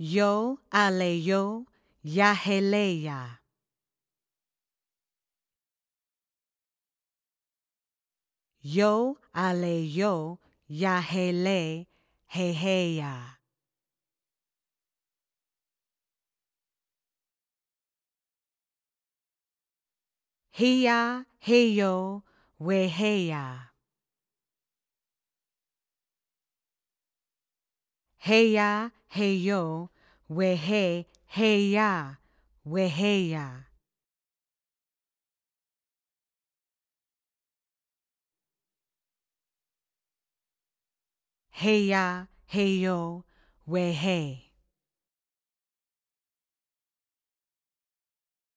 yo aleyo yaheleya. Yo aleyo yahele heheya. Hiya heyo weheya. Heya heyo wehe heya weheya. Heya heyo wehe.